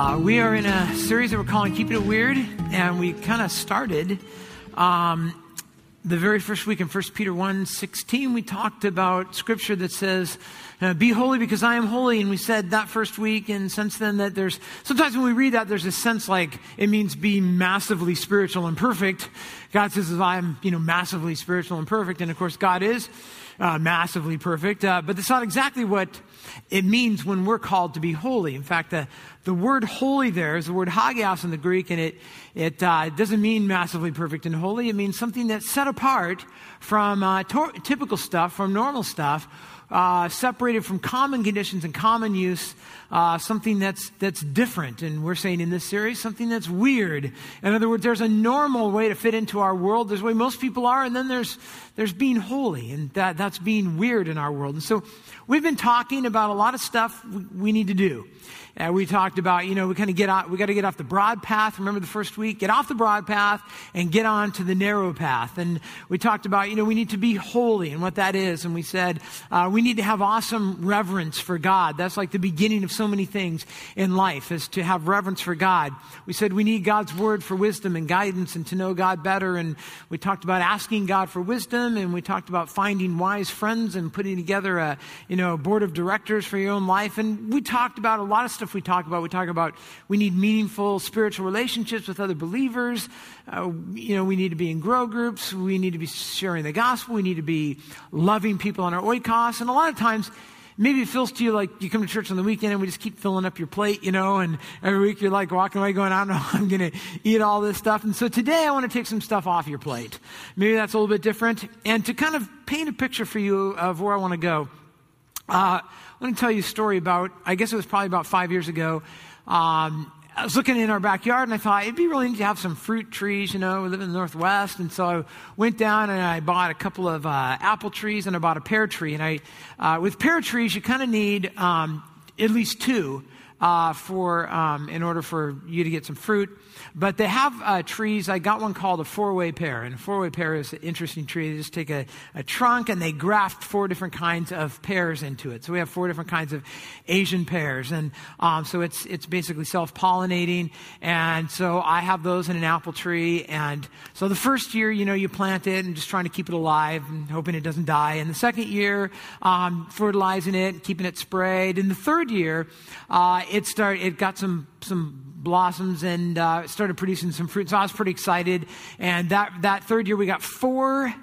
Uh, we are in a series that we're calling Keeping It Weird, and we kind of started um, the very first week in 1 Peter 1 16. We talked about scripture that says, uh, Be holy because I am holy. And we said that first week, and since then, that there's sometimes when we read that, there's a sense like it means be massively spiritual and perfect. God says, I'm, you know, massively spiritual and perfect. And of course, God is uh, massively perfect, uh, but that's not exactly what it means when we're called to be holy. In fact, the, the word holy there is the word hagios in the Greek, and it, it uh, doesn't mean massively perfect and holy. It means something that's set apart from uh, to- typical stuff, from normal stuff, uh, separated from common conditions and common use, uh, something that's, that's different. And we're saying in this series, something that's weird. In other words, there's a normal way to fit into our world. There's the way most people are, and then there's, there's being holy, and that, that's being weird in our world. And so we've been talking about a lot of stuff we, we need to do. Uh, we talked about, you know, we kind of get out, we got to get off the broad path. Remember the first week? Get off the broad path and get on to the narrow path. And we talked about, you know, we need to be holy and what that is. And we said, uh, we need to have awesome reverence for God. That's like the beginning of so many things in life is to have reverence for God. We said we need God's word for wisdom and guidance and to know God better. And we talked about asking God for wisdom and we talked about finding wise friends and putting together a, you know, board of directors for your own life. And we talked about a lot of stuff stuff we talk about. We talk about we need meaningful spiritual relationships with other believers. Uh, you know, we need to be in grow groups. We need to be sharing the gospel. We need to be loving people on our oikos. And a lot of times, maybe it feels to you like you come to church on the weekend and we just keep filling up your plate, you know, and every week you're like walking away going, I don't know, I'm going to eat all this stuff. And so today I want to take some stuff off your plate. Maybe that's a little bit different. And to kind of paint a picture for you of where I want to go, uh, I want to tell you a story about, I guess it was probably about five years ago. Um, I was looking in our backyard and I thought it'd be really neat to have some fruit trees, you know, we live in the Northwest. And so I went down and I bought a couple of uh, apple trees and I bought a pear tree. And I, uh, with pear trees, you kind of need um, at least two uh, for, um, in order for you to get some fruit. But they have uh, trees. I got one called a four way pear. And a four way pear is an interesting tree. They just take a, a trunk and they graft four different kinds of pears into it. So we have four different kinds of Asian pears. And um, so it's, it's basically self pollinating. And so I have those in an apple tree. And so the first year, you know, you plant it and just trying to keep it alive and hoping it doesn't die. And the second year, um, fertilizing it, keeping it sprayed. And the third year, uh, it started, it got some, some blossoms and uh, started producing some fruit. So I was pretty excited. And that, that third year, we got four,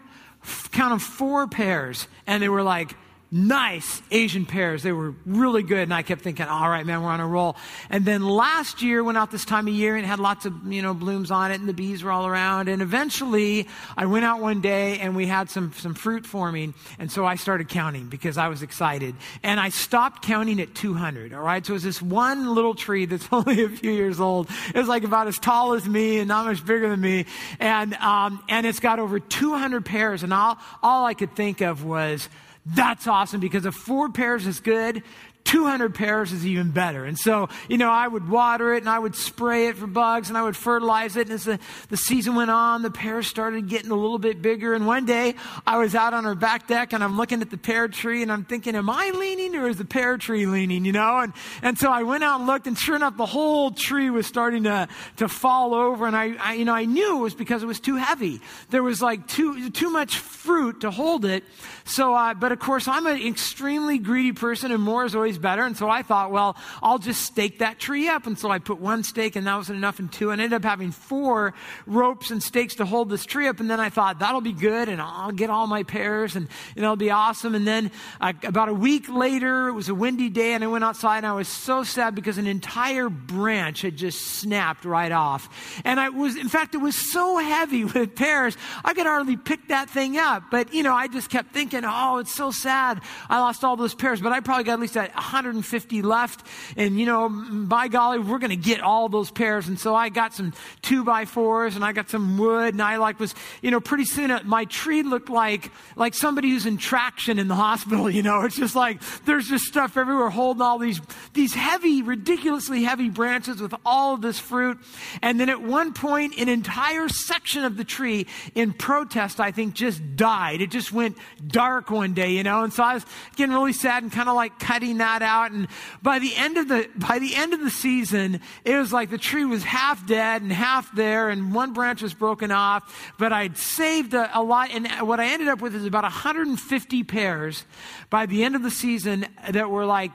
count of four pears. And they were like, nice Asian pears. They were really good. And I kept thinking, all right, man, we're on a roll. And then last year went out this time of year and had lots of, you know, blooms on it and the bees were all around. And eventually I went out one day and we had some, some fruit forming. And so I started counting because I was excited. And I stopped counting at 200. All right. So it was this one little tree that's only a few years old. It was like about as tall as me and not much bigger than me. And, um, and it's got over 200 pears. And all, all I could think of was, that's awesome because if four pears is good, 200 pears is even better. And so, you know, I would water it and I would spray it for bugs and I would fertilize it. And as the, the season went on, the pears started getting a little bit bigger. And one day I was out on our back deck and I'm looking at the pear tree and I'm thinking, am I leaning or is the pear tree leaning, you know? And, and so I went out and looked and sure enough, the whole tree was starting to, to fall over. And I, I you know, I knew it was because it was too heavy. There was like too, too much fruit to hold it. So, uh, but of course I'm an extremely greedy person and more is always better. And so I thought, well, I'll just stake that tree up. And so I put one stake and that wasn't enough and two. And I ended up having four ropes and stakes to hold this tree up. And then I thought, that'll be good and I'll get all my pears and, and it'll be awesome. And then uh, about a week later, it was a windy day and I went outside and I was so sad because an entire branch had just snapped right off. And I was, in fact, it was so heavy with pears, I could hardly pick that thing up. But, you know, I just kept thinking, oh, it's so sad. I lost all those pears, but I probably got at least a 150 left. And, you know, by golly, we're going to get all those pears. And so I got some two by fours and I got some wood. And I like was, you know, pretty soon uh, my tree looked like, like somebody who's in traction in the hospital. You know, it's just like there's just stuff everywhere holding all these, these heavy, ridiculously heavy branches with all of this fruit. And then at one point, an entire section of the tree in protest, I think, just died. It just went dark one day, you know. And so I was getting really sad and kind of like cutting that that out. And by the end of the, by the end of the season, it was like the tree was half dead and half there and one branch was broken off. But I'd saved a, a lot. And what I ended up with is about 150 pears by the end of the season that were like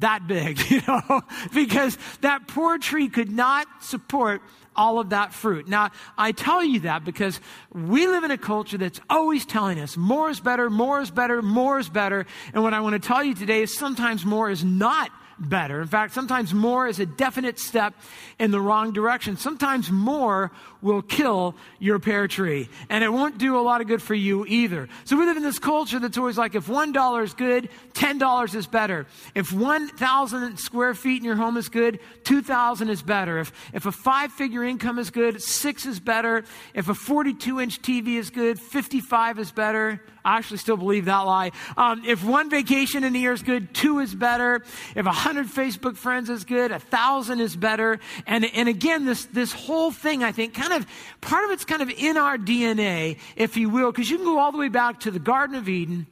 that big, you know, because that poor tree could not support all of that fruit. Now, I tell you that because we live in a culture that's always telling us more is better, more is better, more is better. And what I want to tell you today is sometimes more is not better. In fact, sometimes more is a definite step in the wrong direction. Sometimes more will kill your pear tree, and it won't do a lot of good for you either. So we live in this culture that's always like if $1 is good, $10 is better. If 1,000 square feet in your home is good, 2,000 is better. If, if a five figure income is good, six is better. If a 42 inch TV is good, 55 is better. I actually still believe that lie. Um, if one vacation in a year is good, two is better. If a hundred Facebook friends is good, a thousand is better. And, and again, this, this whole thing, I think, kind of, part of it's kind of in our DNA, if you will, because you can go all the way back to the Garden of Eden.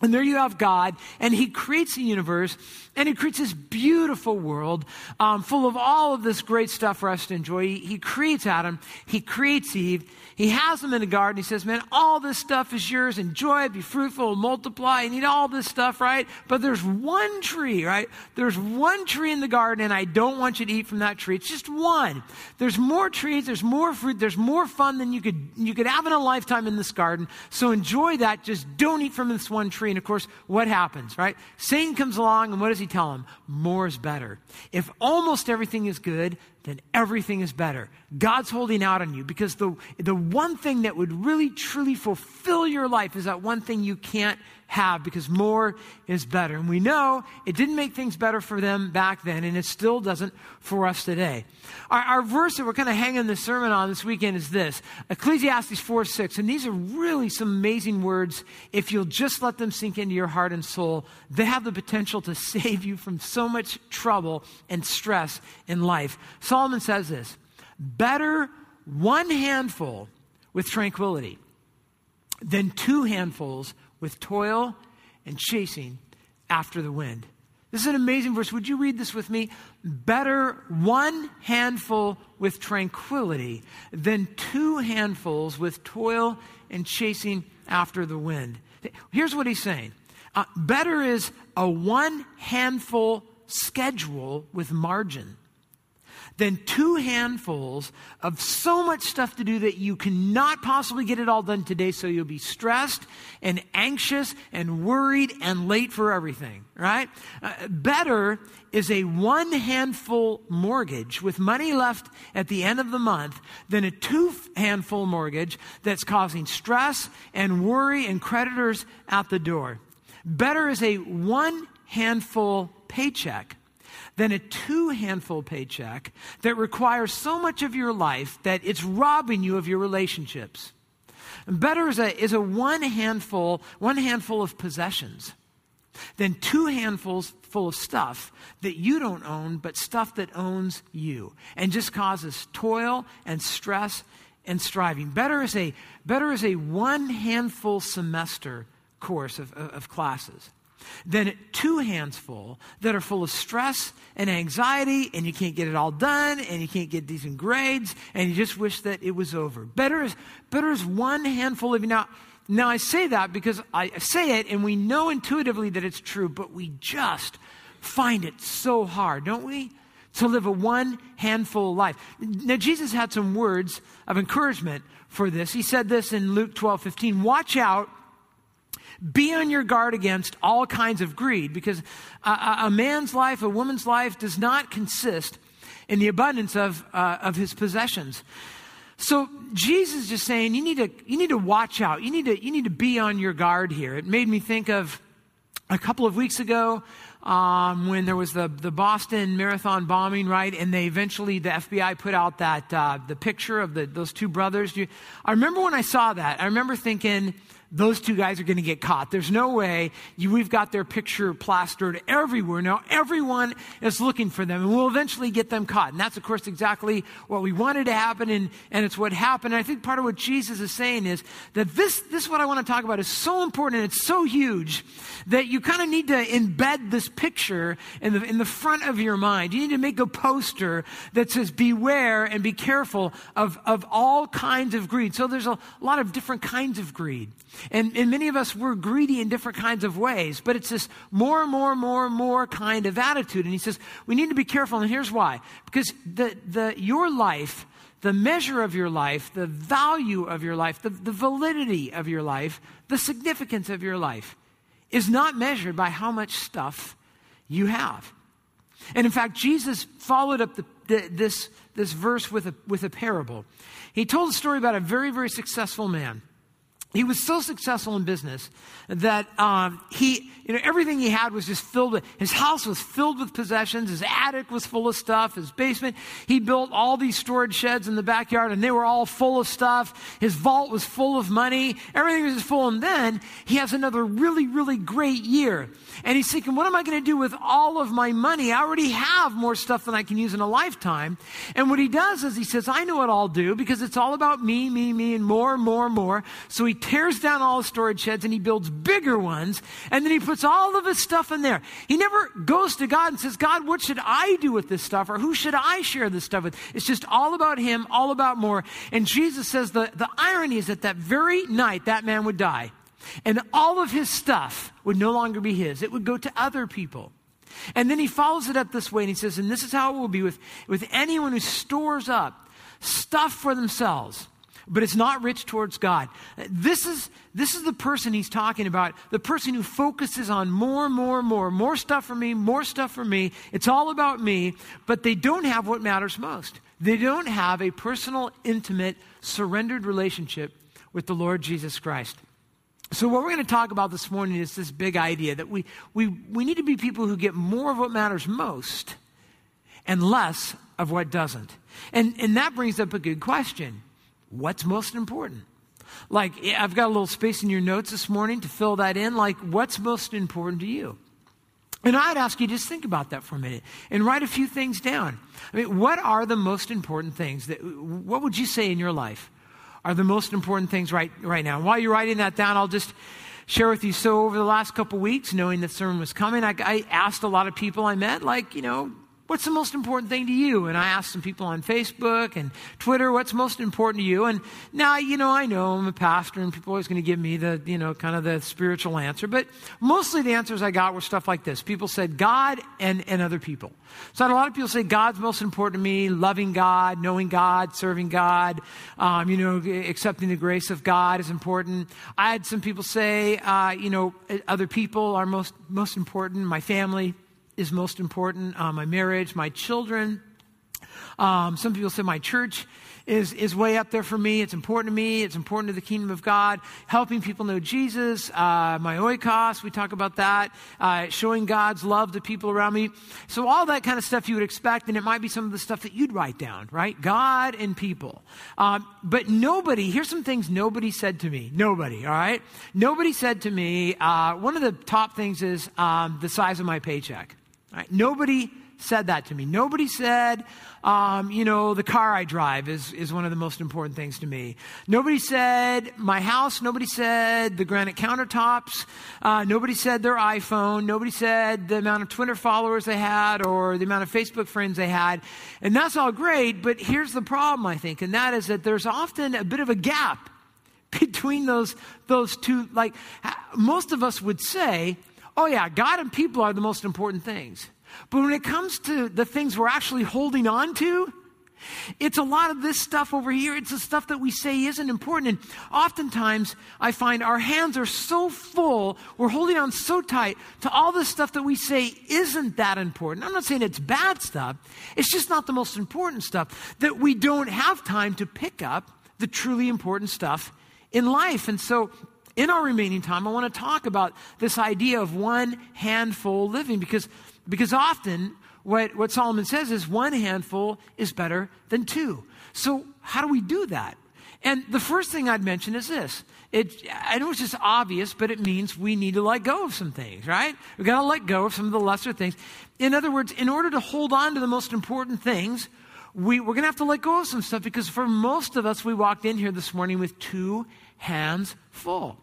And there you have God, and He creates the universe, and He creates this beautiful world um, full of all of this great stuff for us to enjoy. He, he creates Adam, He creates Eve, he has them in the garden. He says, Man, all this stuff is yours. Enjoy it, be fruitful, multiply. You need all this stuff, right? But there's one tree, right? There's one tree in the garden, and I don't want you to eat from that tree. It's just one. There's more trees, there's more fruit, there's more fun than you could, you could have in a lifetime in this garden. So enjoy that. Just don't eat from this one tree. And of course, what happens, right? Satan comes along, and what does he tell him? More is better. If almost everything is good, then everything is better. God's holding out on you because the, the one thing that would really truly fulfill your life is that one thing you can't have because more is better. And we know it didn't make things better for them back then, and it still doesn't for us today. Our, our verse that we're kind of hanging the sermon on this weekend is this Ecclesiastes 4 6. And these are really some amazing words. If you'll just let them sink into your heart and soul, they have the potential to save you from so much trouble and stress in life. Solomon says this Better one handful with tranquility than two handfuls with toil and chasing after the wind. This is an amazing verse. Would you read this with me? Better one handful with tranquility than two handfuls with toil and chasing after the wind. Here's what he's saying uh, better is a one handful schedule with margin than two handfuls of so much stuff to do that you cannot possibly get it all done today. So you'll be stressed and anxious and worried and late for everything, right? Uh, better is a one handful mortgage with money left at the end of the month than a two handful mortgage that's causing stress and worry and creditors out the door. Better is a one handful paycheck than a two handful paycheck that requires so much of your life that it's robbing you of your relationships. Better is a, is a one handful, one handful of possessions than two handfuls full of stuff that you don't own, but stuff that owns you and just causes toil and stress and striving. Better is a, better is a one handful semester course of, of classes than two hands full that are full of stress and anxiety, and you can't get it all done, and you can't get decent grades, and you just wish that it was over. Better is, better is one handful of you. Now, now, I say that because I say it, and we know intuitively that it's true, but we just find it so hard, don't we? To live a one handful life. Now, Jesus had some words of encouragement for this. He said this in Luke 12 15 Watch out be on your guard against all kinds of greed because a, a man's life, a woman's life does not consist in the abundance of, uh, of his possessions. So Jesus is just saying you need to you need to watch out. You need to you need to be on your guard here. It made me think of a couple of weeks ago um, when there was the the Boston Marathon bombing, right? And they eventually the FBI put out that uh, the picture of the, those two brothers. You, I remember when I saw that. I remember thinking those two guys are going to get caught. There's no way you, we've got their picture plastered everywhere. Now, everyone is looking for them, and we'll eventually get them caught. And that's, of course, exactly what we wanted to happen, and, and it's what happened. And I think part of what Jesus is saying is that this, this, what I want to talk about, is so important and it's so huge that you kind of need to embed this picture in the, in the front of your mind. You need to make a poster that says, Beware and be careful of, of all kinds of greed. So there's a lot of different kinds of greed. And, and many of us, we're greedy in different kinds of ways, but it's this more, and more, more, and more kind of attitude. And he says, we need to be careful. And here's why. Because the, the, your life, the measure of your life, the value of your life, the, the validity of your life, the significance of your life is not measured by how much stuff you have. And in fact, Jesus followed up the, the, this, this verse with a, with a parable. He told a story about a very, very successful man he was so successful in business that um, he, you know, everything he had was just filled with, his house was filled with possessions, his attic was full of stuff, his basement, he built all these storage sheds in the backyard and they were all full of stuff. His vault was full of money, everything was just full. And then he has another really, really great year. And he's thinking, what am I going to do with all of my money? I already have more stuff than I can use in a lifetime. And what he does is he says, I know what I'll do because it's all about me, me, me, and more, more, more. So he tears down all the storage sheds and he builds bigger ones. And then he puts all of his stuff in there. He never goes to God and says, God, what should I do with this stuff? Or who should I share this stuff with? It's just all about him, all about more. And Jesus says the, the irony is that that very night that man would die. And all of his stuff would no longer be his, it would go to other people. And then he follows it up this way and he says, and this is how it will be with, with anyone who stores up stuff for themselves, but it's not rich towards God. This is, this is the person he's talking about, the person who focuses on more, more, more, more stuff for me, more stuff for me. It's all about me, but they don't have what matters most. They don't have a personal, intimate, surrendered relationship with the Lord Jesus Christ. So, what we're going to talk about this morning is this big idea that we, we, we need to be people who get more of what matters most and less of what doesn't. And, and that brings up a good question What's most important? Like, I've got a little space in your notes this morning to fill that in. Like, what's most important to you? And I'd ask you just think about that for a minute and write a few things down. I mean, what are the most important things that, what would you say in your life? are the most important things right, right now. And while you're writing that down, I'll just share with you. So over the last couple weeks, knowing the sermon was coming, I, I asked a lot of people I met, like, you know, what's the most important thing to you? And I asked some people on Facebook and Twitter, what's most important to you? And now, you know, I know I'm a pastor and people are always going to give me the, you know, kind of the spiritual answer. But mostly the answers I got were stuff like this. People said God and, and other people. So I had a lot of people say God's most important to me, loving God, knowing God, serving God, um, you know, accepting the grace of God is important. I had some people say, uh, you know, other people are most, most important, my family, is most important uh, my marriage, my children. Um, some people say my church is, is way up there for me. It's important to me. It's important to the kingdom of God. Helping people know Jesus, uh, my oikos, we talk about that. Uh, showing God's love to people around me. So all that kind of stuff you would expect, and it might be some of the stuff that you'd write down, right? God and people. Um, but nobody, here's some things nobody said to me. Nobody, all right? Nobody said to me, uh, one of the top things is um, the size of my paycheck. Right? Nobody said that to me. Nobody said, um, you know, the car I drive is, is one of the most important things to me. Nobody said my house. Nobody said the granite countertops. Uh, nobody said their iPhone. Nobody said the amount of Twitter followers they had or the amount of Facebook friends they had. And that's all great, but here's the problem, I think, and that is that there's often a bit of a gap between those, those two. Like, most of us would say, oh, yeah, God and people are the most important things. But when it comes to the things we're actually holding on to, it's a lot of this stuff over here. It's the stuff that we say isn't important. And oftentimes, I find our hands are so full, we're holding on so tight to all this stuff that we say isn't that important. I'm not saying it's bad stuff, it's just not the most important stuff, that we don't have time to pick up the truly important stuff in life. And so, in our remaining time, I want to talk about this idea of one handful living because, because often what, what Solomon says is one handful is better than two. So, how do we do that? And the first thing I'd mention is this. It, I know it's just obvious, but it means we need to let go of some things, right? We've got to let go of some of the lesser things. In other words, in order to hold on to the most important things, we, we're going to have to let go of some stuff because for most of us, we walked in here this morning with two hands full.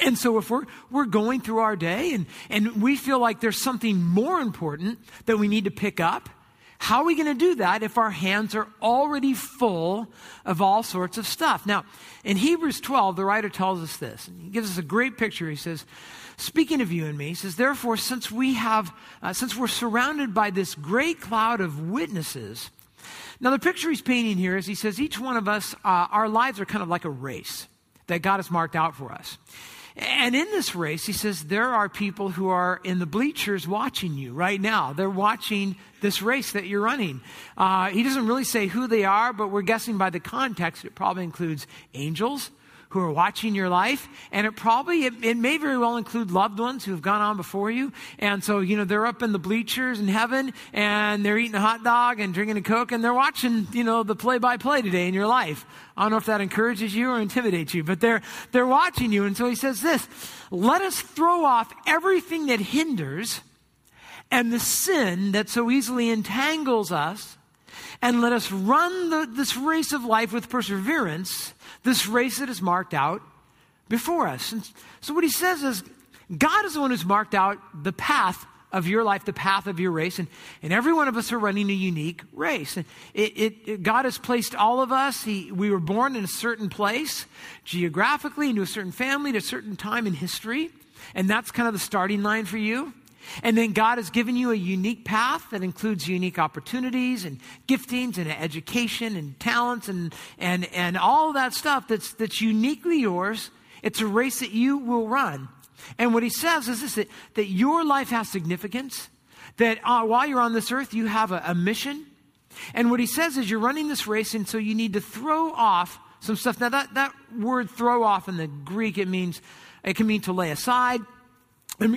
And so if we're, we're going through our day and, and we feel like there's something more important that we need to pick up, how are we going to do that if our hands are already full of all sorts of stuff? Now, in Hebrews 12, the writer tells us this. He gives us a great picture. He says, speaking of you and me, he says, therefore, since we have, uh, since we're surrounded by this great cloud of witnesses, now the picture he's painting here is he says, each one of us, uh, our lives are kind of like a race that God has marked out for us. And in this race, he says, there are people who are in the bleachers watching you right now. They're watching this race that you're running. Uh, he doesn't really say who they are, but we're guessing by the context, it probably includes angels who are watching your life. And it probably, it, it, may very well include loved ones who have gone on before you. And so, you know, they're up in the bleachers in heaven and they're eating a hot dog and drinking a Coke and they're watching, you know, the play by play today in your life. I don't know if that encourages you or intimidates you, but they're, they're watching you. And so he says this, let us throw off everything that hinders and the sin that so easily entangles us and let us run the, this race of life with perseverance this race that is marked out before us. And so what he says is God is the one who's marked out the path of your life, the path of your race, and, and every one of us are running a unique race. And it, it, it, God has placed all of us, he, we were born in a certain place, geographically, into a certain family, at a certain time in history, and that's kind of the starting line for you. And then God has given you a unique path that includes unique opportunities and giftings and education and talents and, and, and all that stuff that's, that's uniquely yours. It's a race that you will run. And what he says is this that, that your life has significance, that uh, while you're on this earth, you have a, a mission. And what he says is you're running this race, and so you need to throw off some stuff. Now, that, that word throw off in the Greek, it means, it can mean to lay aside,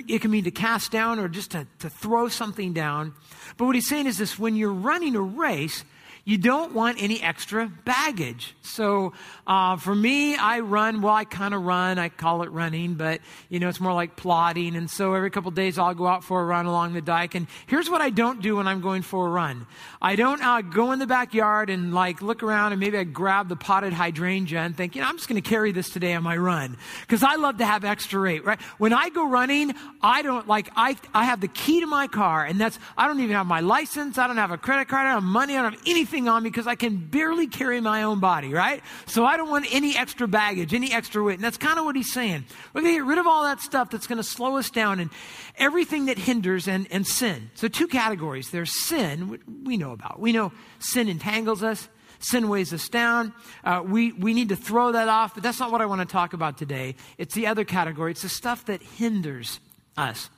it can mean to cast down or just to, to throw something down. But what he's saying is this when you're running a race, you don't want any extra baggage. So uh, for me, I run. Well, I kind of run. I call it running, but you know, it's more like plodding. And so every couple days, I'll go out for a run along the dike. And here's what I don't do when I'm going for a run: I don't uh, go in the backyard and like look around and maybe I grab the potted hydrangea and think, you know, I'm just going to carry this today on my run because I love to have extra weight. Right? When I go running, I don't like I I have the key to my car, and that's I don't even have my license. I don't have a credit card. I don't have money. I don't have anything on me because I can barely carry my own body. Right? So I don't want any extra baggage, any extra weight. And that's kind of what he's saying. We're going to get rid of all that stuff that's going to slow us down and everything that hinders and, and sin. So, two categories there's sin, we know about. We know sin entangles us, sin weighs us down. Uh, we, we need to throw that off, but that's not what I want to talk about today. It's the other category, it's the stuff that hinders us.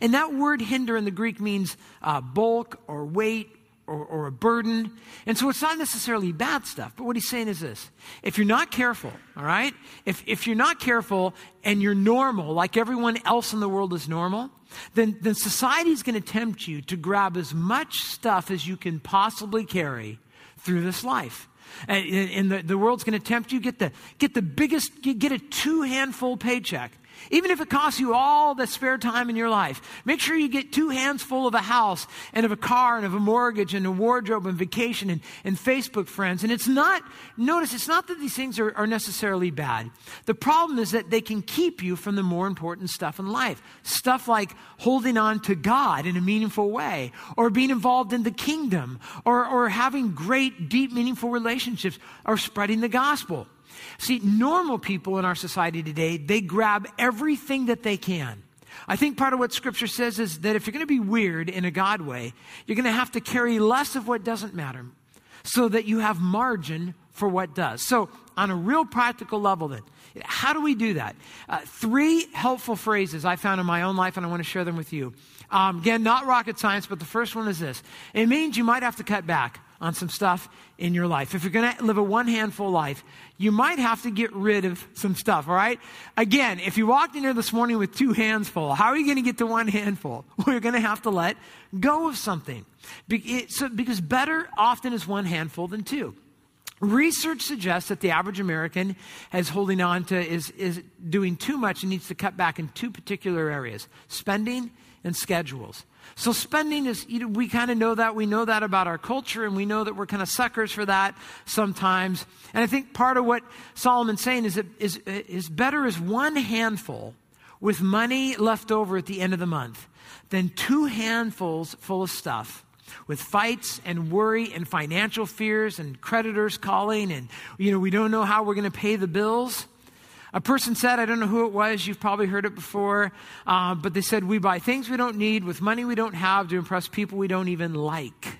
And that word hinder in the Greek means uh, bulk or weight or, or, a burden. And so it's not necessarily bad stuff. But what he's saying is this if you're not careful, all right, if, if you're not careful and you're normal, like everyone else in the world is normal, then, then society is going to tempt you to grab as much stuff as you can possibly carry through this life. And, and the, the world's going to tempt you get the get the biggest get a two handful paycheck even if it costs you all the spare time in your life, make sure you get two hands full of a house and of a car and of a mortgage and a wardrobe and vacation and, and Facebook friends. And it's not, notice, it's not that these things are, are necessarily bad. The problem is that they can keep you from the more important stuff in life. Stuff like holding on to God in a meaningful way, or being involved in the kingdom, or, or having great, deep, meaningful relationships, or spreading the gospel. See, normal people in our society today, they grab everything that they can. I think part of what scripture says is that if you're going to be weird in a God way, you're going to have to carry less of what doesn't matter so that you have margin for what does. So, on a real practical level, then, how do we do that? Uh, three helpful phrases I found in my own life, and I want to share them with you. Um, again, not rocket science, but the first one is this it means you might have to cut back on some stuff in your life. If you're going to live a one handful life, you might have to get rid of some stuff, all right? Again, if you walked in here this morning with two hands full, how are you going to get to one handful? Well, you're going to have to let go of something. because better often is one handful than two. Research suggests that the average American is holding on to, is, is doing too much and needs to cut back in two particular areas spending and schedules. So, spending is, we kind of know that. We know that about our culture, and we know that we're kind of suckers for that sometimes. And I think part of what Solomon's saying is, that is, is better is one handful with money left over at the end of the month than two handfuls full of stuff with fights and worry and financial fears and creditors calling and you know we don't know how we're going to pay the bills a person said i don't know who it was you've probably heard it before uh, but they said we buy things we don't need with money we don't have to impress people we don't even like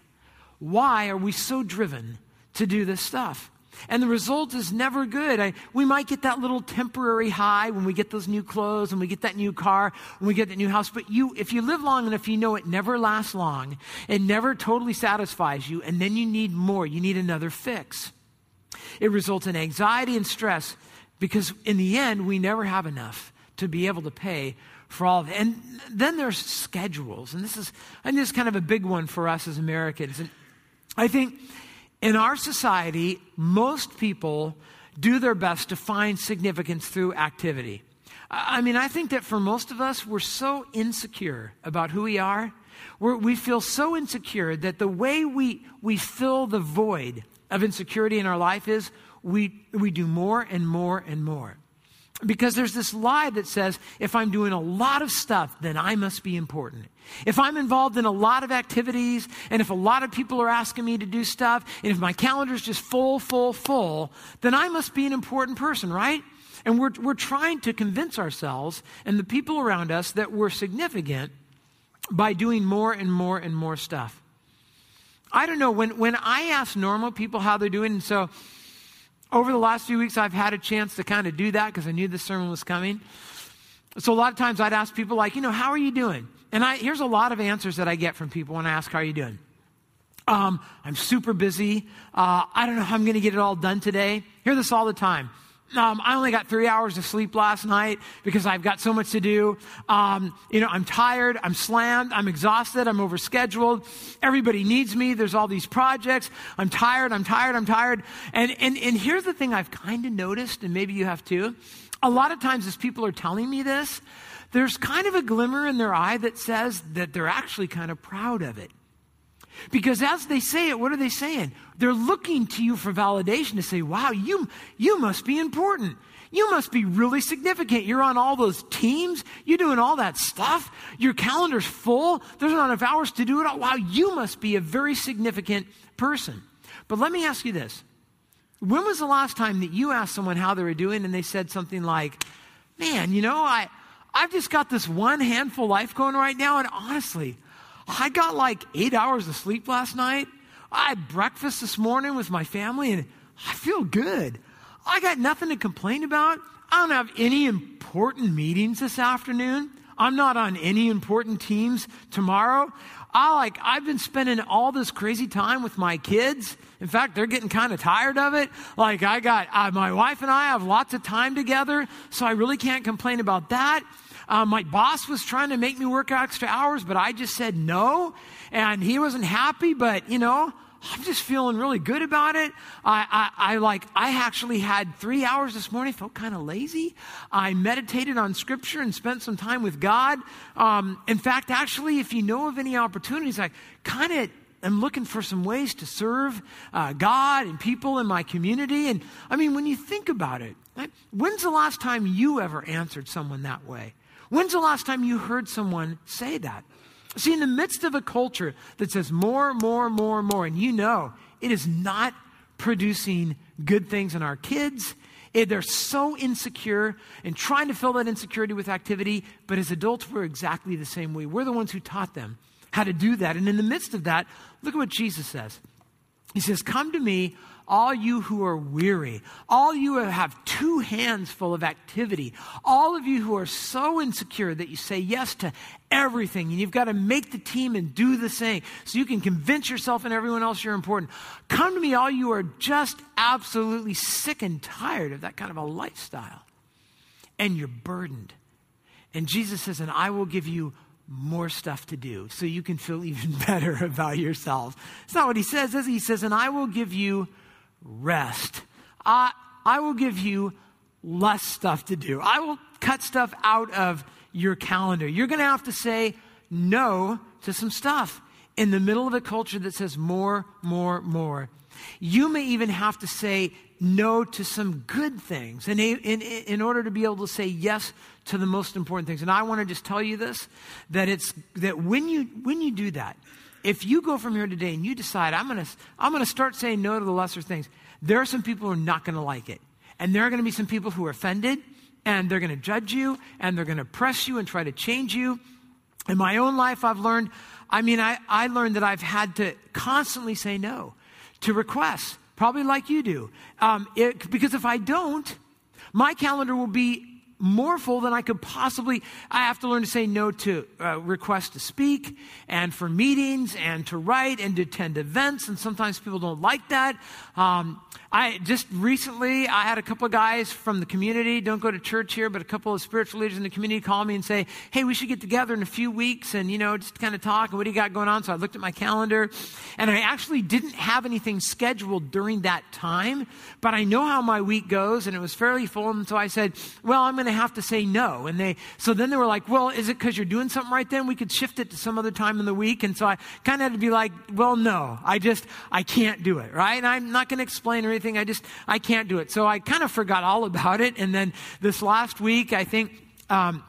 why are we so driven to do this stuff and the result is never good. I, we might get that little temporary high when we get those new clothes and we get that new car, when we get that new house. But you, if you live long enough, you know it never lasts long. It never totally satisfies you. And then you need more. You need another fix. It results in anxiety and stress because in the end, we never have enough to be able to pay for all of it. And then there's schedules. And this is, and this is kind of a big one for us as Americans. And I think in our society, most people do their best to find significance through activity. I mean, I think that for most of us, we're so insecure about who we are. We're, we feel so insecure that the way we, we fill the void of insecurity in our life is we, we do more and more and more. Because there's this lie that says if I'm doing a lot of stuff, then I must be important. If I'm involved in a lot of activities, and if a lot of people are asking me to do stuff, and if my calendar's just full, full, full, then I must be an important person, right? And we're, we're trying to convince ourselves and the people around us that we're significant by doing more and more and more stuff. I don't know, when, when I ask normal people how they're doing, and so over the last few weeks, I've had a chance to kind of do that because I knew this sermon was coming. So a lot of times I'd ask people like, you know, how are you doing? And I, here's a lot of answers that I get from people when I ask, how are you doing? Um, I'm super busy. Uh, I don't know how I'm going to get it all done today. Hear this all the time. Um, I only got three hours of sleep last night because I've got so much to do. Um, you know, I'm tired, I'm slammed, I'm exhausted, I'm overscheduled. Everybody needs me. There's all these projects. I'm tired, I'm tired, I'm tired. And, and, and here's the thing I've kind of noticed, and maybe you have too. A lot of times, as people are telling me this, there's kind of a glimmer in their eye that says that they're actually kind of proud of it. Because as they say it, what are they saying? They're looking to you for validation to say, wow, you, you must be important. You must be really significant. You're on all those teams. You're doing all that stuff. Your calendar's full. There's not enough hours to do it all. Wow, you must be a very significant person. But let me ask you this. When was the last time that you asked someone how they were doing and they said something like, man, you know, I, I've just got this one handful life going right now, and honestly, I got like eight hours of sleep last night. I had breakfast this morning with my family and I feel good. I got nothing to complain about. I don't have any important meetings this afternoon. I'm not on any important teams tomorrow. I like I've been spending all this crazy time with my kids. In fact, they're getting kind of tired of it. Like I got uh, my wife and I have lots of time together, so I really can't complain about that. Uh, my boss was trying to make me work extra hours, but I just said no. And he wasn't happy, but you know, I'm just feeling really good about it. I, I, I, like, I actually had three hours this morning, felt kind of lazy. I meditated on scripture and spent some time with God. Um, in fact, actually, if you know of any opportunities, I kind of am looking for some ways to serve uh, God and people in my community. And I mean, when you think about it, when's the last time you ever answered someone that way? When's the last time you heard someone say that? See, in the midst of a culture that says more, more, more, more, and you know it is not producing good things in our kids, it, they're so insecure and trying to fill that insecurity with activity, but as adults, we're exactly the same way. We're the ones who taught them how to do that. And in the midst of that, look at what Jesus says. He says, Come to me, all you who are weary, all you who have two hands full of activity, all of you who are so insecure that you say yes to everything and you've got to make the team and do the same so you can convince yourself and everyone else you're important. Come to me, all you are just absolutely sick and tired of that kind of a lifestyle. And you're burdened. And Jesus says, and I will give you more stuff to do so you can feel even better about yourself. It's not what he says, is he? He says, and I will give you rest. I, I will give you less stuff to do. I will cut stuff out of your calendar. You're going to have to say no to some stuff in the middle of a culture that says more, more, more. You may even have to say no to some good things in, in, in order to be able to say yes to the most important things. And I want to just tell you this that it's that when you when you do that, if you go from here today and you decide I'm gonna I'm gonna start saying no to the lesser things, there are some people who are not gonna like it. And there are gonna be some people who are offended and they're gonna judge you and they're gonna press you and try to change you. In my own life, I've learned, I mean, I, I learned that I've had to constantly say no to requests probably like you do. Um, it, because if I don't, my calendar will be more full than I could possibly. I have to learn to say no to uh, requests to speak and for meetings and to write and to attend events. And sometimes people don't like that. Um, I just recently, I had a couple of guys from the community, don't go to church here, but a couple of spiritual leaders in the community call me and say, Hey, we should get together in a few weeks and, you know, just kind of talk. And what do you got going on? So I looked at my calendar and I actually didn't have anything scheduled during that time, but I know how my week goes and it was fairly full. And so I said, Well, I'm going to have to say no. And they, so then they were like, Well, is it because you're doing something right then? We could shift it to some other time in the week. And so I kind of had to be like, Well, no, I just, I can't do it, right? And I'm not going to explain or anything I just, I can't do it. So I kind of forgot all about it. And then this last week, I think, um,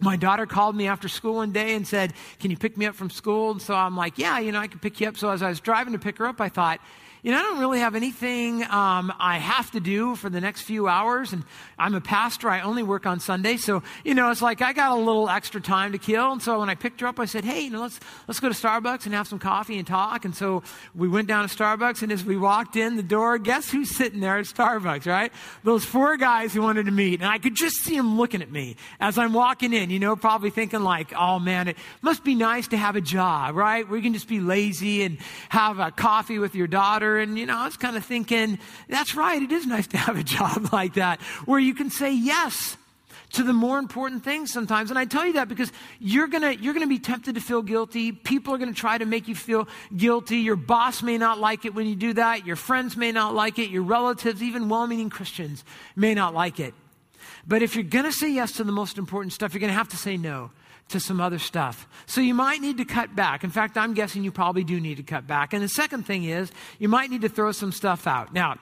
my daughter called me after school one day and said, Can you pick me up from school? And so I'm like, Yeah, you know, I can pick you up. So as I was driving to pick her up, I thought, you know, I don't really have anything um, I have to do for the next few hours. And I'm a pastor. I only work on Sunday. So, you know, it's like I got a little extra time to kill. And so when I picked her up, I said, hey, you know, let's, let's go to Starbucks and have some coffee and talk. And so we went down to Starbucks. And as we walked in the door, guess who's sitting there at Starbucks, right? Those four guys who wanted to meet. And I could just see them looking at me as I'm walking in, you know, probably thinking like, oh man, it must be nice to have a job, right? Where you can just be lazy and have a coffee with your daughter and, you know, I was kind of thinking, that's right, it is nice to have a job like that where you can say yes to the more important things sometimes. And I tell you that because you're gonna, you're gonna be tempted to feel guilty. People are gonna try to make you feel guilty. Your boss may not like it when you do that. Your friends may not like it. Your relatives, even well-meaning Christians may not like it. But if you're gonna say yes to the most important stuff, you're gonna have to say no to some other stuff. So you might need to cut back. In fact, I'm guessing you probably do need to cut back. And the second thing is, you might need to throw some stuff out. Now,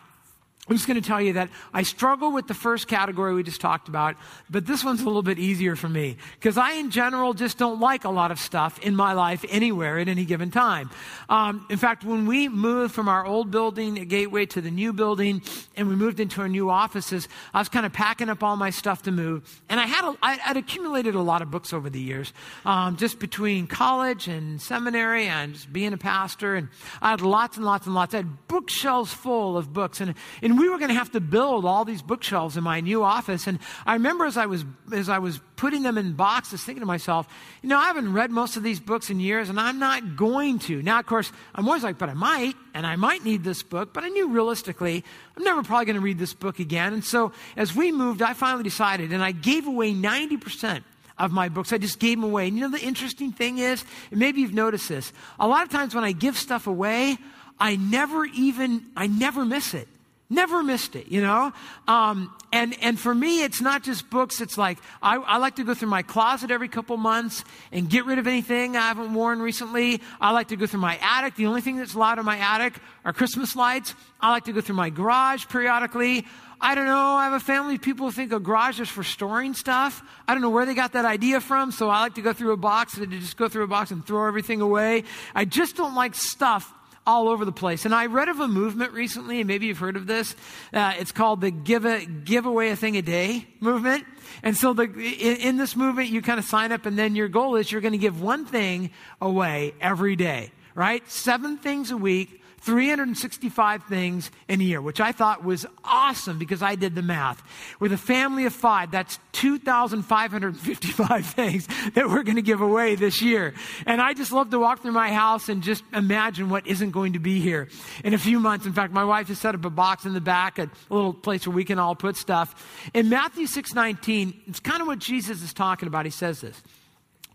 I'm just going to tell you that I struggle with the first category we just talked about, but this one's a little bit easier for me because I, in general, just don't like a lot of stuff in my life anywhere at any given time. Um, in fact, when we moved from our old building at Gateway to the new building and we moved into our new offices, I was kind of packing up all my stuff to move. And I had, a, I, I'd accumulated a lot of books over the years, um, just between college and seminary and just being a pastor. And I had lots and lots and lots. I had bookshelves full of books. And and we were going to have to build all these bookshelves in my new office. And I remember as I was, as I was putting them in boxes, thinking to myself, you know, I haven't read most of these books in years and I'm not going to. Now, of course, I'm always like, but I might, and I might need this book. But I knew realistically, I'm never probably going to read this book again. And so as we moved, I finally decided, and I gave away 90% of my books. I just gave them away. And you know, the interesting thing is, and maybe you've noticed this, a lot of times when I give stuff away, I never even, I never miss it. Never missed it, you know? Um, and, and for me, it's not just books. It's like, I, I like to go through my closet every couple months and get rid of anything I haven't worn recently. I like to go through my attic. The only thing that's allowed in my attic are Christmas lights. I like to go through my garage periodically. I don't know. I have a family of people who think a garage is for storing stuff. I don't know where they got that idea from, so I like to go through a box and just go through a box and throw everything away. I just don't like stuff all over the place. And I read of a movement recently, and maybe you've heard of this. Uh, it's called the give, a, give away a thing a day movement. And so the, in, in this movement, you kind of sign up, and then your goal is you're going to give one thing away every day, right? Seven things a week 365 things in a year, which I thought was awesome because I did the math. With a family of five, that's 2,555 things that we're going to give away this year. And I just love to walk through my house and just imagine what isn't going to be here in a few months. In fact, my wife has set up a box in the back, a little place where we can all put stuff. In Matthew 6:19, it's kind of what Jesus is talking about. He says this: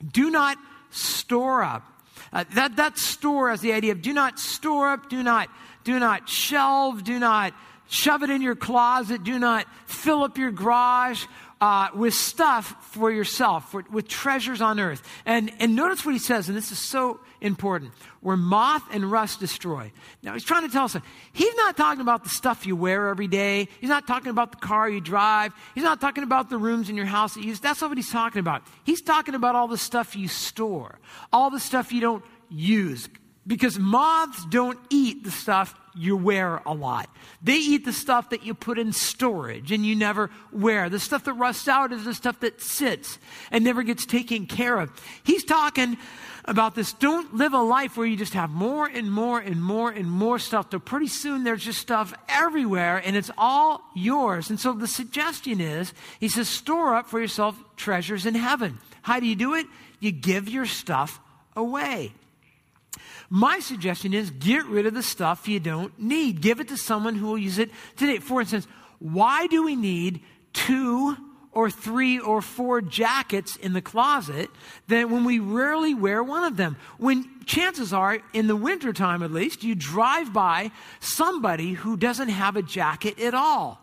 "Do not store up." Uh, that, that store has the idea of do not store up, do not do not shelve, do not shove it in your closet, do not fill up your garage uh, with stuff for yourself, for, with treasures on earth. And, and notice what he says, and this is so important where moth and rust destroy. Now, he's trying to tell us he's not talking about the stuff you wear every day. He's not talking about the car you drive. He's not talking about the rooms in your house that you use. That's not what he's talking about. He's talking about all the stuff you store, all the stuff you don't use. Because moths don't eat the stuff you wear a lot. They eat the stuff that you put in storage and you never wear. The stuff that rusts out is the stuff that sits and never gets taken care of. He's talking about this. Don't live a life where you just have more and more and more and more stuff. So pretty soon there's just stuff everywhere and it's all yours. And so the suggestion is, he says, store up for yourself treasures in heaven. How do you do it? You give your stuff away. My suggestion is get rid of the stuff you don't need. Give it to someone who will use it today. For instance, why do we need two or three or four jackets in the closet that when we rarely wear one of them? When chances are, in the wintertime at least, you drive by somebody who doesn't have a jacket at all.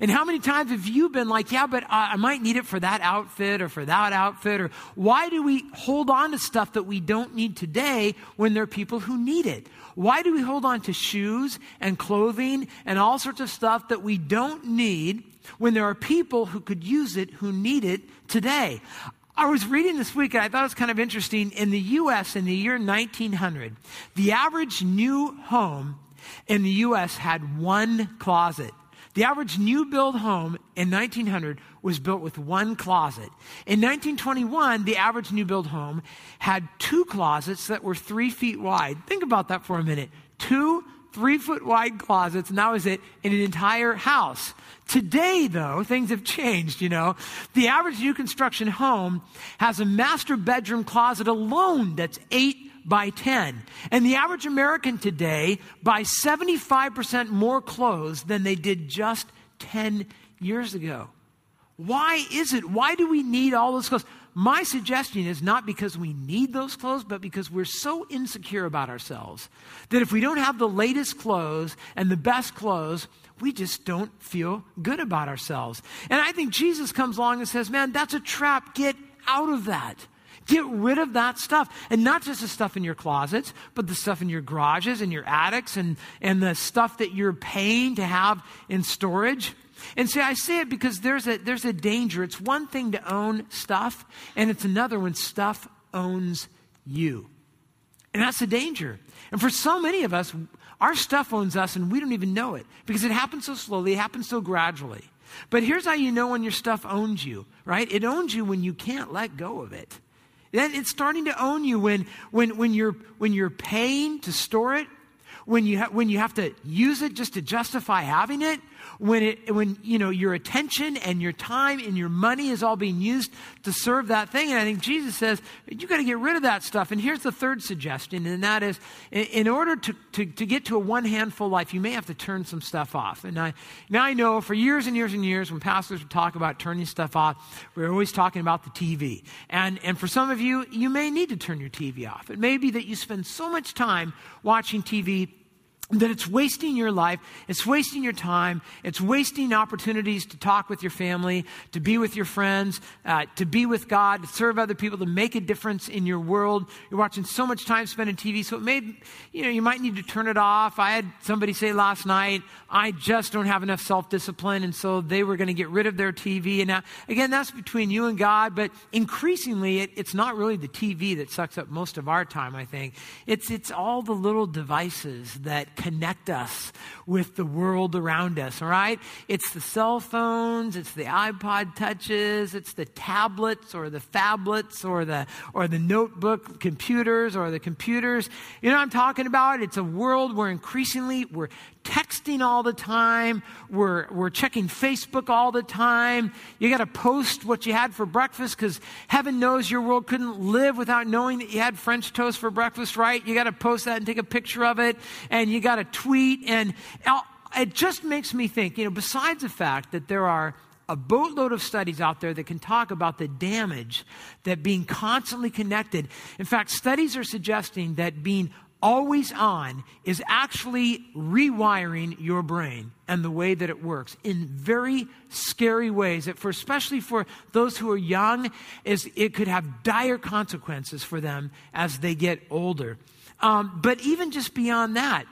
And how many times have you been like, yeah, but I might need it for that outfit or for that outfit? Or why do we hold on to stuff that we don't need today when there are people who need it? Why do we hold on to shoes and clothing and all sorts of stuff that we don't need when there are people who could use it who need it today? I was reading this week and I thought it was kind of interesting. In the U.S., in the year 1900, the average new home in the U.S. had one closet. The average new build home in 1900 was built with one closet. In 1921, the average new build home had two closets that were three feet wide. Think about that for a minute. Two three foot wide closets, and that was it in an entire house. Today, though, things have changed, you know. The average new construction home has a master bedroom closet alone that's eight by 10. And the average American today buys 75% more clothes than they did just 10 years ago. Why is it? Why do we need all those clothes? My suggestion is not because we need those clothes, but because we're so insecure about ourselves that if we don't have the latest clothes and the best clothes, we just don't feel good about ourselves. And I think Jesus comes along and says, Man, that's a trap. Get out of that. Get rid of that stuff. And not just the stuff in your closets, but the stuff in your garages and your attics and, and the stuff that you're paying to have in storage. And see, I say it because there's a, there's a danger. It's one thing to own stuff, and it's another when stuff owns you. And that's the danger. And for so many of us, our stuff owns us and we don't even know it because it happens so slowly, it happens so gradually. But here's how you know when your stuff owns you, right? It owns you when you can't let go of it. Then it's starting to own you when, when, when, you're, when you're paying to store it, when you, ha- when you have to use it just to justify having it, when it, when, you know, your attention and your time and your money is all being used to serve that thing. And I think Jesus says, you got to get rid of that stuff. And here's the third suggestion, and that is, in, order to, to, to get to a one handful life, you may have to turn some stuff off. And I, now I know for years and years and years, when pastors would talk about turning stuff off, we're always talking about the TV. And, and for some of you, you may need to turn your TV off. It may be that you spend so much time watching TV that it's wasting your life, it's wasting your time, it's wasting opportunities to talk with your family, to be with your friends, uh, to be with God, to serve other people, to make a difference in your world. You're watching so much time spent in TV, so it may, you know, you might need to turn it off. I had somebody say last night, I just don't have enough self discipline, and so they were going to get rid of their TV. And now, again, that's between you and God, but increasingly, it, it's not really the TV that sucks up most of our time, I think. It's, it's all the little devices that connect us with the world around us, all right? It's the cell phones, it's the iPod touches, it's the tablets or the phablets or the, or the notebook computers or the computers. You know what I'm talking about? It's a world where increasingly we're texting all the time. We're, we're checking Facebook all the time. You got to post what you had for breakfast because heaven knows your world couldn't live without knowing that you had French toast for breakfast, right? You got to post that and take a picture of it and you got to tweet. And it just makes me think, you know, besides the fact that there are a boatload of studies out there that can talk about the damage that being constantly connected. In fact, studies are suggesting that being always on is actually rewiring your brain and the way that it works in very scary ways that for especially for those who are young is it could have dire consequences for them as they get older. Um, but even just beyond that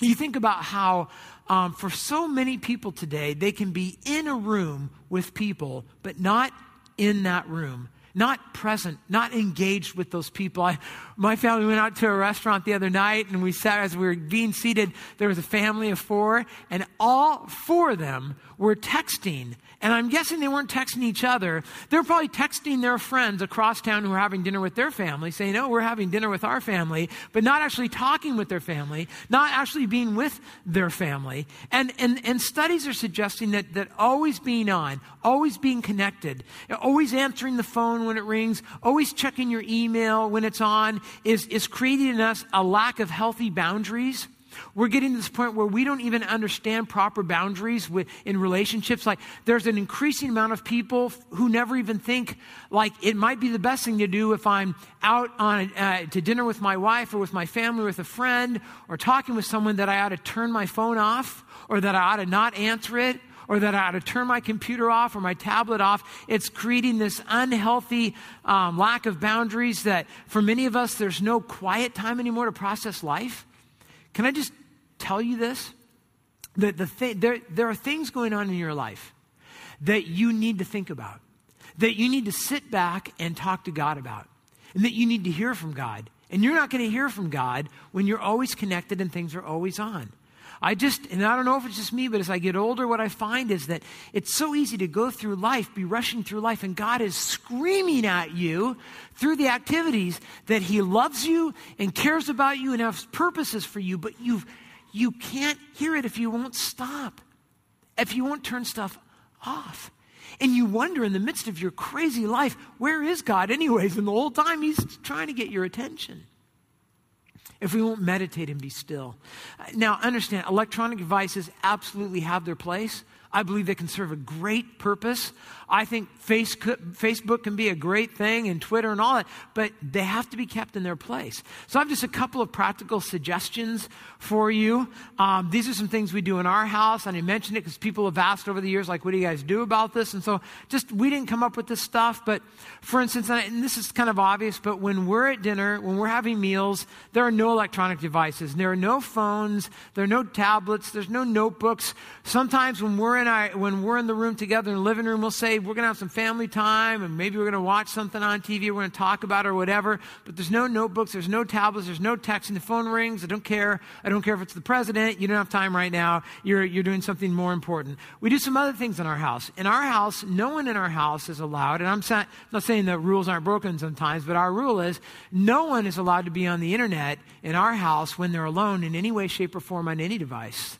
you think about how um, for so many people today they can be in a room with people but not in that room not present, not engaged with those people. I, my family went out to a restaurant the other night and we sat, as we were being seated, there was a family of four, and all four of them were texting. And I'm guessing they weren't texting each other. They were probably texting their friends across town who were having dinner with their family, saying, Oh, we're having dinner with our family, but not actually talking with their family, not actually being with their family. And, and, and studies are suggesting that, that always being on, always being connected, always answering the phone when it rings, always checking your email when it's on, is, is creating in us a lack of healthy boundaries. We're getting to this point where we don't even understand proper boundaries with, in relationships. Like, there's an increasing amount of people who never even think, like, it might be the best thing to do if I'm out on uh, to dinner with my wife or with my family or with a friend or talking with someone that I ought to turn my phone off or that I ought to not answer it or that I ought to turn my computer off or my tablet off. It's creating this unhealthy um, lack of boundaries that for many of us, there's no quiet time anymore to process life. Can I just tell you this? That the th- there, there are things going on in your life that you need to think about, that you need to sit back and talk to God about, and that you need to hear from God. And you're not going to hear from God when you're always connected and things are always on. I just, and I don't know if it's just me, but as I get older, what I find is that it's so easy to go through life, be rushing through life, and God is screaming at you through the activities that He loves you and cares about you and has purposes for you, but you've, you can't hear it if you won't stop, if you won't turn stuff off. And you wonder in the midst of your crazy life, where is God, anyways? And the whole time He's trying to get your attention if we won't meditate and be still. Now, understand, electronic devices absolutely have their place. I believe they can serve a great purpose. I think Facebook can be a great thing and Twitter and all that, but they have to be kept in their place. So I have just a couple of practical suggestions for you. Um, these are some things we do in our house, and I mentioned it because people have asked over the years, like, what do you guys do about this? And so just, we didn't come up with this stuff, but for instance, and this is kind of obvious, but when we're at dinner, when we're having meals, there are no electronic devices. There are no phones, there are no tablets, there's no notebooks. Sometimes when we're in our, when we're in the room together in the living room, we'll say we're going to have some family time and maybe we're going to watch something on TV. We're going to talk about or whatever. But there's no notebooks, there's no tablets, there's no texting. The phone rings. I don't care. I don't care if it's the president. You don't have time right now. You're, you're doing something more important. We do some other things in our house. In our house, no one in our house is allowed, and I'm sa- not saying that rules aren't broken sometimes, but our rule is no one is allowed to be on the internet in our house when they're alone in any way, shape, or form on any device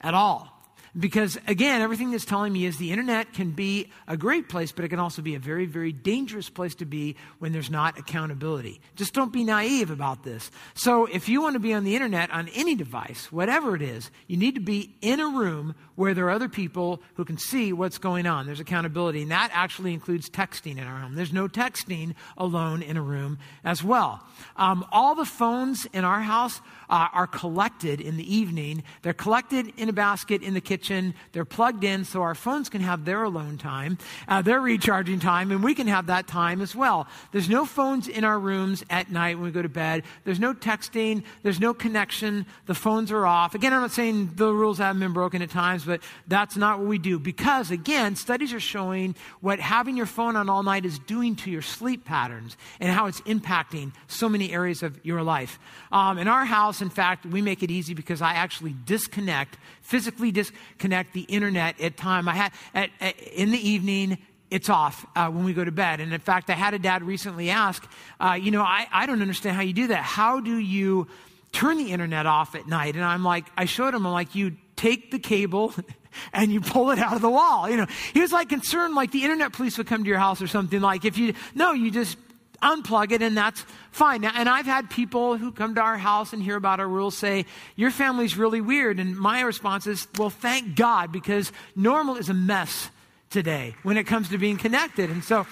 at all. Because again, everything that's telling me is the internet can be a great place, but it can also be a very, very dangerous place to be when there's not accountability. Just don't be naive about this. So if you want to be on the internet on any device, whatever it is, you need to be in a room where there are other people who can see what's going on. There's accountability, and that actually includes texting in our home. There's no texting alone in a room as well. Um, all the phones in our house uh, are collected in the evening. They're collected in a basket in the kitchen. They're plugged in so our phones can have their alone time, uh, their recharging time, and we can have that time as well. There's no phones in our rooms at night when we go to bed. There's no texting. There's no connection. The phones are off. Again, I'm not saying the rules haven't been broken at times, but that's not what we do. Because, again, studies are showing what having your phone on all night is doing to your sleep patterns and how it's impacting so many areas of your life. Um, in our house, in fact, we make it easy because I actually disconnect, physically disconnect the internet at time. I had at, at, in the evening. It's off uh, when we go to bed. And in fact, I had a dad recently ask, uh, you know, I, I don't understand how you do that. How do you turn the internet off at night? And I'm like, I showed him, I'm like, you take the cable and you pull it out of the wall. You know, he was like concerned like the internet police would come to your house or something like if you, no, you just unplug it and that's fine. Now, and I've had people who come to our house and hear about our rules say, Your family's really weird. And my response is, Well, thank God, because normal is a mess today when it comes to being connected. And so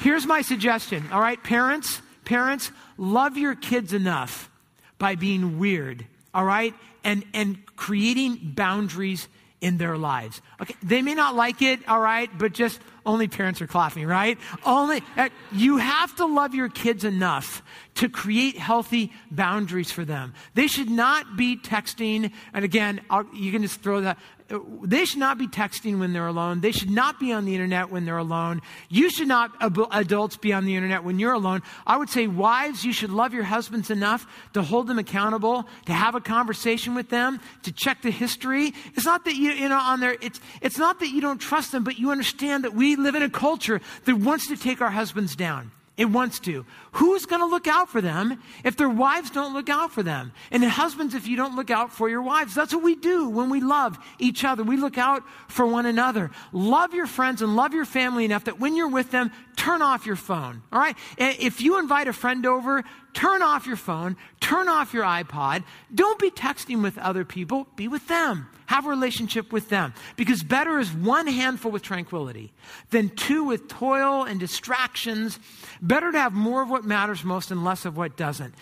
here's my suggestion. All right, parents, parents, love your kids enough by being weird, all right? And, and creating boundaries in their lives. Okay, they may not like it, all right, but just only parents are clapping, right? Only uh, you have to love your kids enough to create healthy boundaries for them. They should not be texting, and again, I'll, you can just throw that they should not be texting when they're alone. They should not be on the internet when they're alone. You should not, adults, be on the internet when you're alone. I would say, wives, you should love your husbands enough to hold them accountable, to have a conversation with them, to check the history. It's not that you, you know, on there, it's, it's not that you don't trust them, but you understand that we live in a culture that wants to take our husbands down. It wants to. Who's going to look out for them if their wives don't look out for them? And husbands, if you don't look out for your wives, that's what we do when we love each other. We look out for one another. Love your friends and love your family enough that when you're with them, turn off your phone. All right? If you invite a friend over, turn off your phone, turn off your iPod. Don't be texting with other people, be with them. Have a relationship with them. Because better is one handful with tranquility than two with toil and distractions. Better to have more of what matters most and less of what doesn't.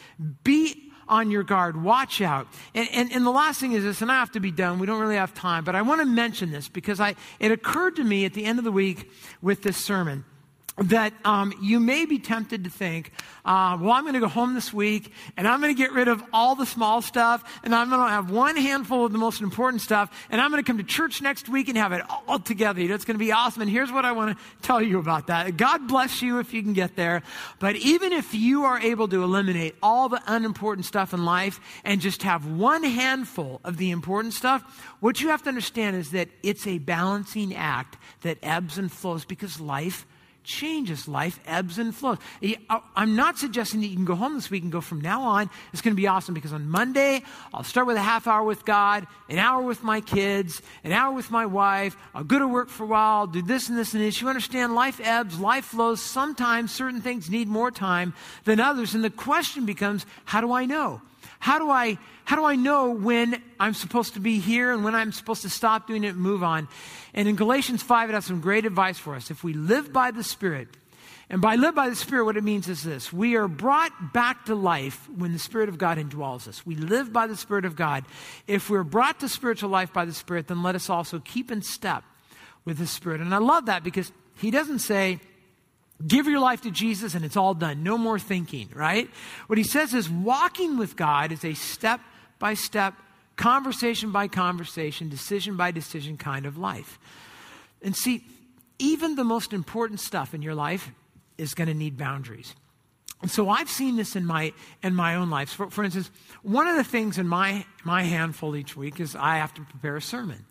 Be on your guard. Watch out. And, and, and, the last thing is this, and I have to be done. We don't really have time, but I want to mention this because I, it occurred to me at the end of the week with this sermon that um, you may be tempted to think, uh, well, I'm going to go home this week and I'm going to get rid of all the small stuff and I'm going to have one handful of the most important stuff and I'm going to come to church next week and have it all together. You know, it's going to be awesome. And here's what I want to tell you about that. God bless you if you can get there. But even if you are able to eliminate all the unimportant stuff in life and just have one handful of the important stuff, what you have to understand is that it's a balancing act that ebbs and flows because life changes. Life ebbs and flows. I'm not suggesting that you can go home this week and go from now on. It's going to be awesome because on Monday, I'll start with a half hour with God, an hour with my kids, an hour with my wife. I'll go to work for a while, do this and this and this. You understand life ebbs, life flows. Sometimes certain things need more time than others. And the question becomes how do I know? How do I how do I know when I'm supposed to be here and when I'm supposed to stop doing it and move on? And in Galatians 5, it has some great advice for us. If we live by the Spirit, and by live by the Spirit, what it means is this we are brought back to life when the Spirit of God indwells us. We live by the Spirit of God. If we're brought to spiritual life by the Spirit, then let us also keep in step with the Spirit. And I love that because he doesn't say, Give your life to Jesus and it's all done. No more thinking, right? What he says is walking with God is a step by step, conversation by conversation, decision by decision kind of life. And see, even the most important stuff in your life is going to need boundaries. And so I've seen this in my in my own life. For, for instance, one of the things in my my handful each week is I have to prepare a sermon.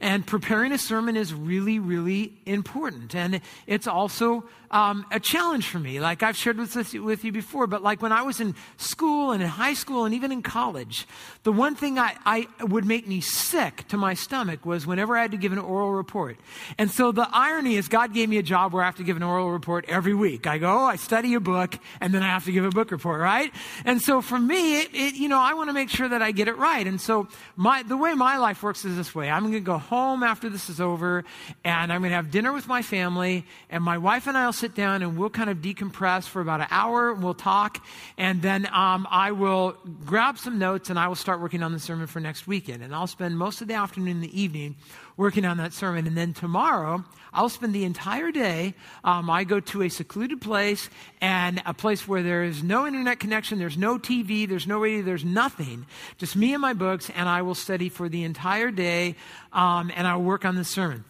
And preparing a sermon is really, really important. And it's also um, a challenge for me. Like I've shared with, this, with you before, but like when I was in school and in high school and even in college, the one thing I, I would make me sick to my stomach was whenever I had to give an oral report. And so the irony is God gave me a job where I have to give an oral report every week. I go, I study a book, and then I have to give a book report, right? And so for me, it, it, you know, I want to make sure that I get it right. And so my, the way my life works is this way. I'm going to go home after this is over, and I'm going to have dinner with my family, and my wife and I will sit down and we'll kind of decompress for about an hour, and we'll talk, and then um, I will grab some notes and I will start working on the sermon for next weekend. And I'll spend most of the afternoon and the evening working on that sermon. And then tomorrow, I'll spend the entire day. Um, I go to a secluded place and a place where there is no internet connection, there's no TV, there's no radio, there's nothing. Just me and my books, and I will study for the entire day um, and I'll work on the sermon.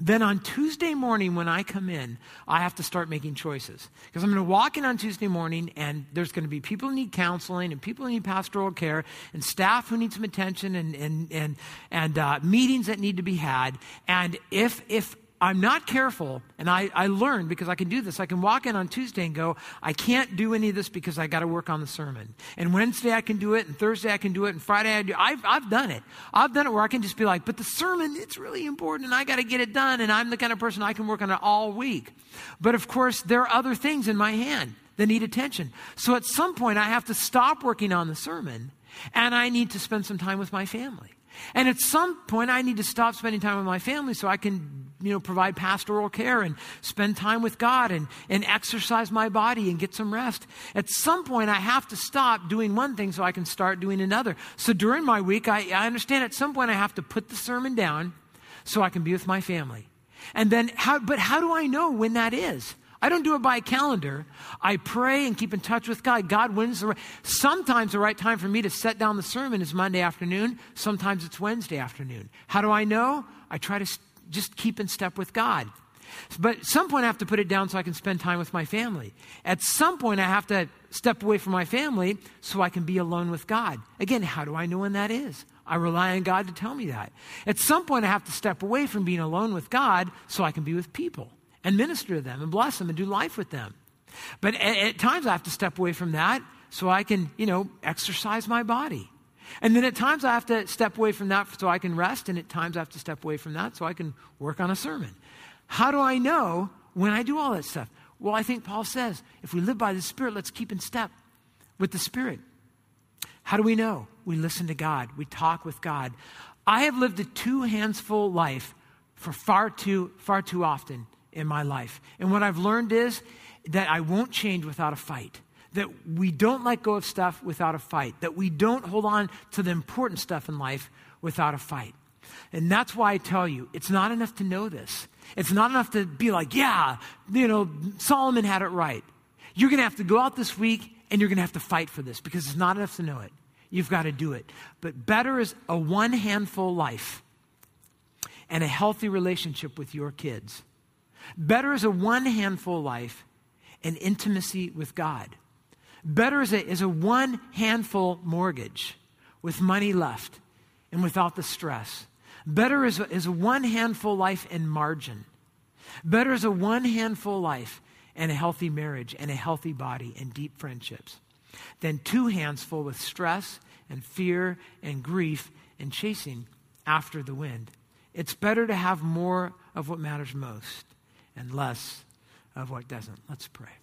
Then on Tuesday morning, when I come in, I have to start making choices. Because I'm going to walk in on Tuesday morning, and there's going to be people who need counseling, and people who need pastoral care, and staff who need some attention, and, and, and, and uh, meetings that need to be had. And if, if I'm not careful, and I, I learned because I can do this. I can walk in on Tuesday and go, I can't do any of this because I got to work on the sermon. And Wednesday I can do it, and Thursday I can do it, and Friday I do. I've, I've done it. I've done it where I can just be like, but the sermon, it's really important, and I got to get it done, and I'm the kind of person I can work on it all week. But of course, there are other things in my hand that need attention. So at some point, I have to stop working on the sermon, and I need to spend some time with my family. And at some point, I need to stop spending time with my family so I can, you know, provide pastoral care and spend time with God and, and exercise my body and get some rest. At some point, I have to stop doing one thing so I can start doing another. So during my week, I, I understand at some point I have to put the sermon down so I can be with my family. And then, how, but how do I know when that is? I don't do it by a calendar. I pray and keep in touch with God. God wins the right. Sometimes the right time for me to set down the sermon is Monday afternoon. Sometimes it's Wednesday afternoon. How do I know? I try to just keep in step with God. But at some point, I have to put it down so I can spend time with my family. At some point, I have to step away from my family so I can be alone with God. Again, how do I know when that is? I rely on God to tell me that. At some point, I have to step away from being alone with God so I can be with people and minister to them and bless them and do life with them. But at, at times I have to step away from that so I can, you know, exercise my body. And then at times I have to step away from that so I can rest, and at times I have to step away from that so I can work on a sermon. How do I know when I do all that stuff? Well, I think Paul says if we live by the Spirit, let's keep in step with the Spirit. How do we know? We listen to God, we talk with God. I have lived a two hands full life for far too, far too often in my life. And what I've learned is that I won't change without a fight. That we don't let go of stuff without a fight. That we don't hold on to the important stuff in life without a fight. And that's why I tell you, it's not enough to know this. It's not enough to be like, yeah, you know, Solomon had it right. You're going to have to go out this week and you're going to have to fight for this because it's not enough to know it. You've got to do it. But better is a one handful life and a healthy relationship with your kids Better is a one handful life and intimacy with God. Better is a, is a one handful mortgage with money left and without the stress. Better is a, is a one handful life and margin. Better is a one handful life and a healthy marriage and a healthy body and deep friendships than two hands full with stress and fear and grief and chasing after the wind. It's better to have more of what matters most and less of what doesn't. Let's pray.